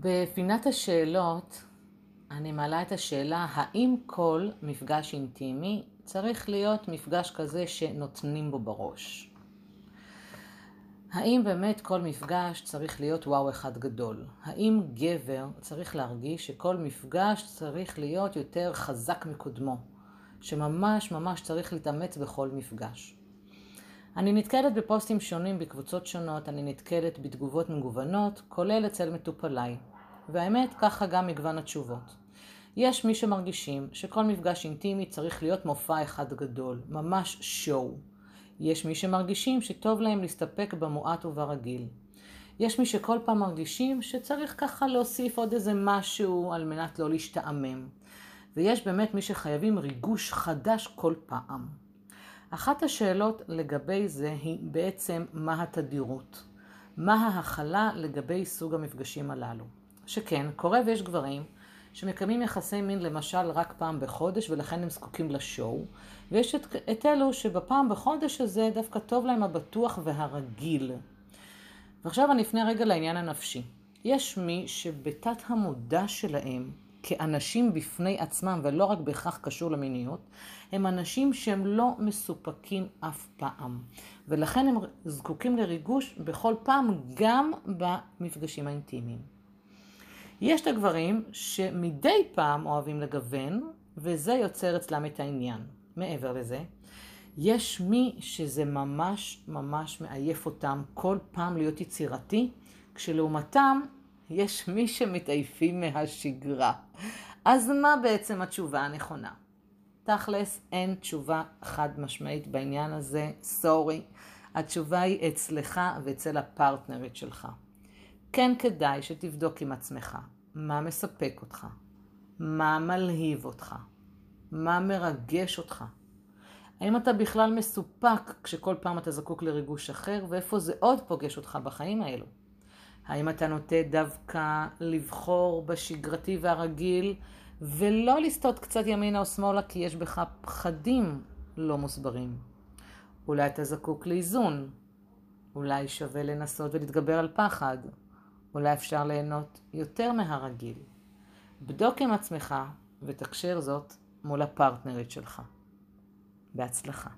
בפינת השאלות אני מעלה את השאלה האם כל מפגש אינטימי צריך להיות מפגש כזה שנותנים בו בראש? האם באמת כל מפגש צריך להיות וואו אחד גדול? האם גבר צריך להרגיש שכל מפגש צריך להיות יותר חזק מקודמו? שממש ממש צריך להתאמץ בכל מפגש? אני נתקלת בפוסטים שונים בקבוצות שונות, אני נתקלת בתגובות מגוונות, כולל אצל מטופליי. והאמת, ככה גם מגוון התשובות. יש מי שמרגישים שכל מפגש אינטימי צריך להיות מופע אחד גדול, ממש שואו. יש מי שמרגישים שטוב להם להסתפק במועט וברגיל. יש מי שכל פעם מרגישים שצריך ככה להוסיף עוד איזה משהו על מנת לא להשתעמם. ויש באמת מי שחייבים ריגוש חדש כל פעם. אחת השאלות לגבי זה היא בעצם מה התדירות. מה ההכלה לגבי סוג המפגשים הללו. שכן, קורה ויש גברים שמקיימים יחסי מין למשל רק פעם בחודש ולכן הם זקוקים לשואו, ויש את, את אלו שבפעם בחודש הזה דווקא טוב להם הבטוח והרגיל. ועכשיו אני אפנה רגע לעניין הנפשי. יש מי שבתת המודע שלהם כאנשים בפני עצמם, ולא רק בהכרח קשור למיניות, הם אנשים שהם לא מסופקים אף פעם. ולכן הם זקוקים לריגוש בכל פעם, גם במפגשים האינטימיים. יש את הגברים שמדי פעם אוהבים לגוון, וזה יוצר אצלם את העניין. מעבר לזה, יש מי שזה ממש ממש מעייף אותם כל פעם להיות יצירתי, כשלעומתם יש מי שמתעייפים מהשגרה. אז מה בעצם התשובה הנכונה? תכלס, אין תשובה חד משמעית בעניין הזה, סורי. התשובה היא אצלך ואצל הפרטנרית שלך. כן כדאי שתבדוק עם עצמך מה מספק אותך, מה מלהיב אותך, מה מרגש אותך. האם אתה בכלל מסופק כשכל פעם אתה זקוק לריגוש אחר, ואיפה זה עוד פוגש אותך בחיים האלו? האם אתה נוטה דווקא לבחור בשגרתי והרגיל, ולא לסטות קצת ימינה או שמאלה כי יש בך פחדים לא מוסברים? אולי אתה זקוק לאיזון, אולי שווה לנסות ולהתגבר על פחד. אולי אפשר ליהנות יותר מהרגיל. בדוק עם עצמך ותקשר זאת מול הפרטנרית שלך. בהצלחה.